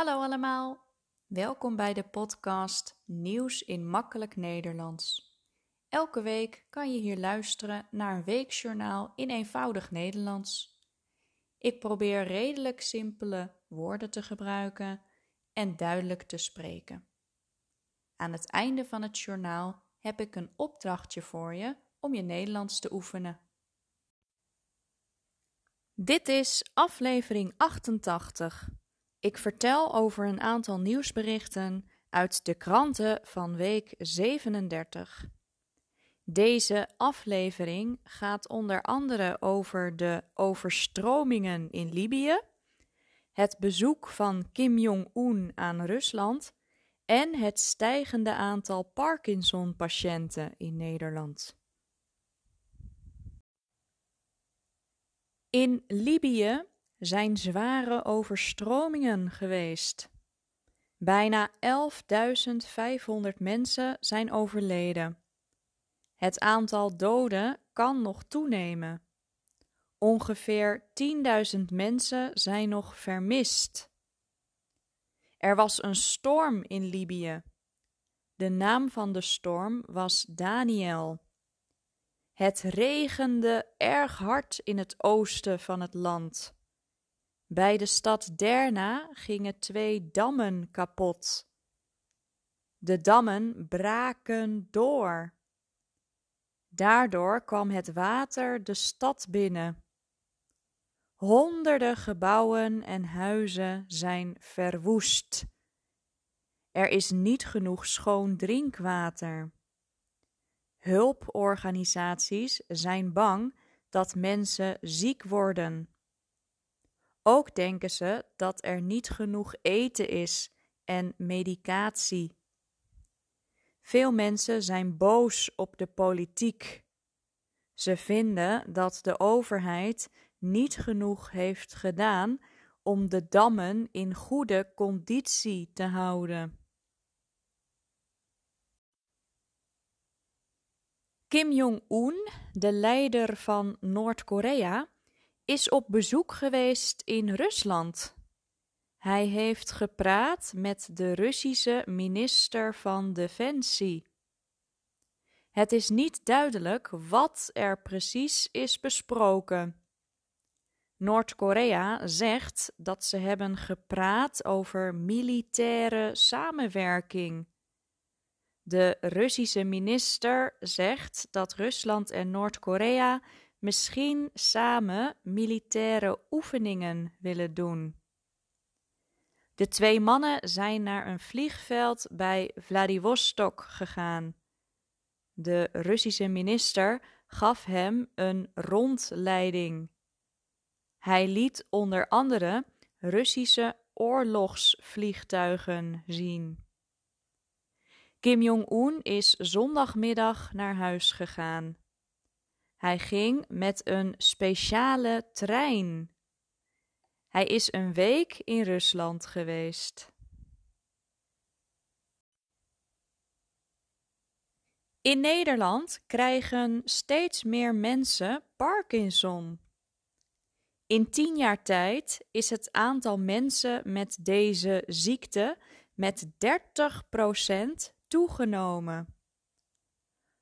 Hallo allemaal, welkom bij de podcast Nieuws in Makkelijk Nederlands. Elke week kan je hier luisteren naar een weekjournaal in eenvoudig Nederlands. Ik probeer redelijk simpele woorden te gebruiken en duidelijk te spreken. Aan het einde van het journaal heb ik een opdrachtje voor je om je Nederlands te oefenen. Dit is aflevering 88. Ik vertel over een aantal nieuwsberichten uit de kranten van week 37. Deze aflevering gaat onder andere over de overstromingen in Libië, het bezoek van Kim Jong-un aan Rusland en het stijgende aantal Parkinson-patiënten in Nederland. In Libië zijn zware overstromingen geweest. Bijna 11.500 mensen zijn overleden. Het aantal doden kan nog toenemen. Ongeveer 10.000 mensen zijn nog vermist. Er was een storm in Libië. De naam van de storm was Daniel. Het regende erg hard in het oosten van het land. Bij de stad Derna gingen twee dammen kapot. De dammen braken door. Daardoor kwam het water de stad binnen. Honderden gebouwen en huizen zijn verwoest. Er is niet genoeg schoon drinkwater. Hulporganisaties zijn bang dat mensen ziek worden. Ook denken ze dat er niet genoeg eten is en medicatie. Veel mensen zijn boos op de politiek. Ze vinden dat de overheid niet genoeg heeft gedaan om de dammen in goede conditie te houden. Kim Jong-un, de leider van Noord-Korea, is op bezoek geweest in Rusland. Hij heeft gepraat met de Russische minister van Defensie. Het is niet duidelijk wat er precies is besproken. Noord-Korea zegt dat ze hebben gepraat over militaire samenwerking. De Russische minister zegt dat Rusland en Noord-Korea misschien samen militaire oefeningen willen doen. De twee mannen zijn naar een vliegveld bij Vladivostok gegaan. De Russische minister gaf hem een rondleiding. Hij liet onder andere Russische oorlogsvliegtuigen zien. Kim Jong-un is zondagmiddag naar huis gegaan. Hij ging met een speciale trein. Hij is een week in Rusland geweest. In Nederland krijgen steeds meer mensen Parkinson. In tien jaar tijd is het aantal mensen met deze ziekte met 30% toegenomen.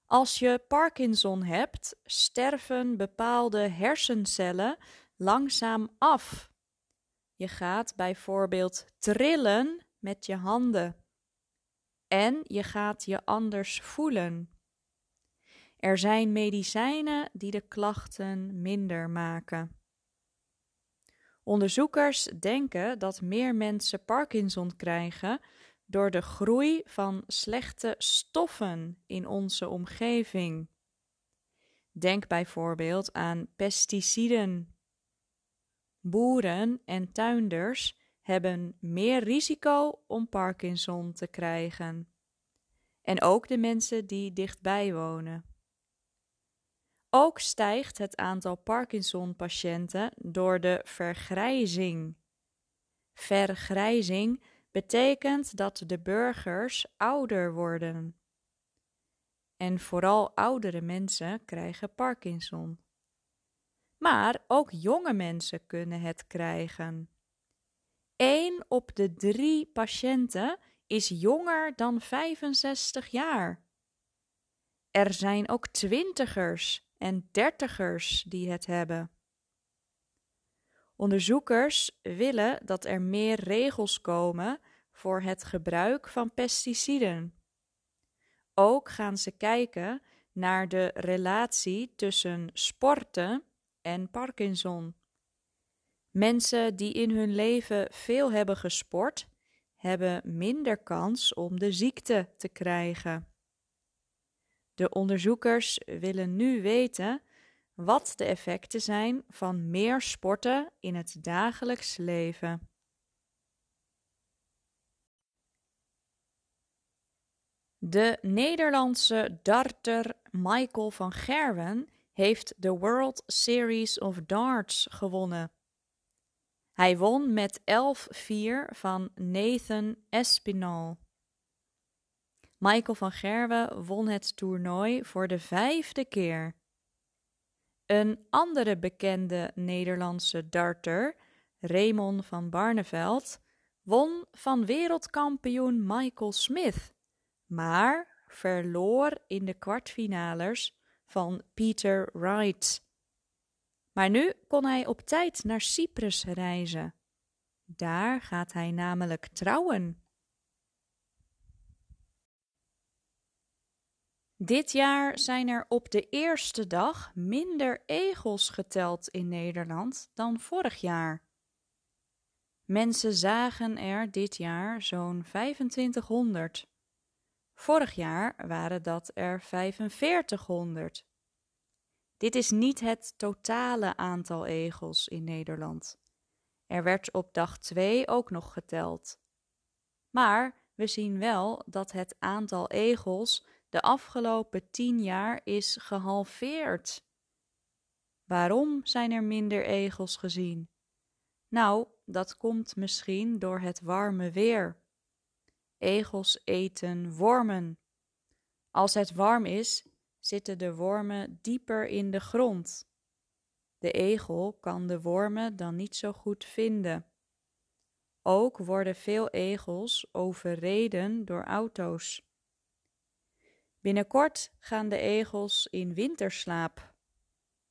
Als je Parkinson hebt, sterven bepaalde hersencellen langzaam af. Je gaat bijvoorbeeld trillen met je handen. En je gaat je anders voelen. Er zijn medicijnen die de klachten minder maken. Onderzoekers denken dat meer mensen Parkinson krijgen door de groei van slechte stoffen in onze omgeving. Denk bijvoorbeeld aan pesticiden. Boeren en tuinders hebben meer risico om Parkinson te krijgen. En ook de mensen die dichtbij wonen. Ook stijgt het aantal Parkinson-patiënten door de vergrijzing. Vergrijzing betekent dat de burgers ouder worden. En vooral oudere mensen krijgen Parkinson. Maar ook jonge mensen kunnen het krijgen. 1 één op de drie patiënten is jonger dan 65 jaar. Er zijn ook twintigers en dertigers die het hebben. Onderzoekers willen dat er meer regels komen voor het gebruik van pesticiden. Ook gaan ze kijken naar de relatie tussen sporten en Parkinson. Mensen die in hun leven veel hebben gesport, hebben minder kans om de ziekte te krijgen. De onderzoekers willen nu weten wat de effecten zijn van meer sporten in het dagelijks leven. De Nederlandse darter Michael van Gerwen heeft de World Series of Darts gewonnen. Hij won met 11-4 van Nathan Espinal. Michael van Gerwen won het toernooi voor de vijfde keer. Een andere bekende Nederlandse darter, Raymond van Barneveld, won van wereldkampioen Michael Smith, maar verloor in de kwartfinales van Peter Wright. Maar nu kon hij op tijd naar Cyprus reizen. Daar gaat hij namelijk trouwen. Dit jaar zijn er op de eerste dag minder egels geteld in Nederland dan vorig jaar. Mensen zagen er dit jaar zo'n 2500. Vorig jaar waren dat er 4500. Dit is niet het totale aantal egels in Nederland. Er werd op dag 2 ook nog geteld. Maar we zien wel dat het aantal egels de afgelopen tien jaar is gehalveerd. Waarom zijn er minder egels gezien? Nou, dat komt misschien door het warme weer. Egels eten wormen. Als het warm is, zitten de wormen dieper in de grond. De egel kan de wormen dan niet zo goed vinden. Ook worden veel egels overreden door auto's. Binnenkort gaan de egels in winterslaap.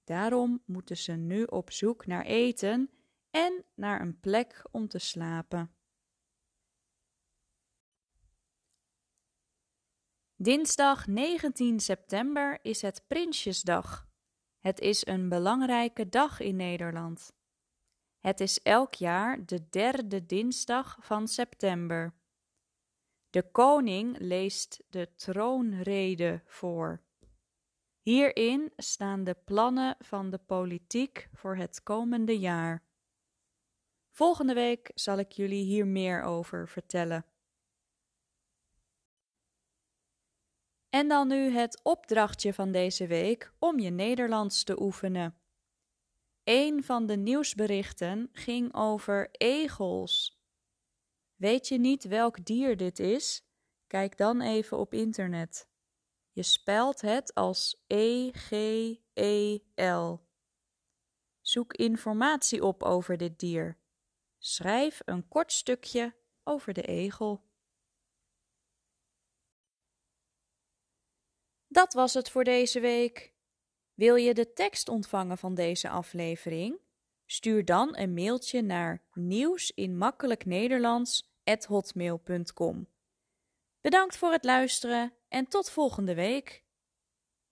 Daarom moeten ze nu op zoek naar eten en naar een plek om te slapen. Dinsdag 19 september is het Prinsjesdag. Het is een belangrijke dag in Nederland. Het is elk jaar de derde dinsdag van september. De koning leest de troonrede voor. Hierin staan de plannen van de politiek voor het komende jaar. Volgende week zal ik jullie hier meer over vertellen. En dan nu het opdrachtje van deze week om je Nederlands te oefenen. Een van de nieuwsberichten ging over egels. Weet je niet welk dier dit is? Kijk dan even op internet. Je spelt het als E-G-E-L. Zoek informatie op over dit dier. Schrijf een kort stukje over de egel. Dat was het voor deze week. Wil je de tekst ontvangen van deze aflevering? Stuur dan een mailtje naar nieuws Nederlands@hotmail.com. Bedankt voor het luisteren en tot volgende week.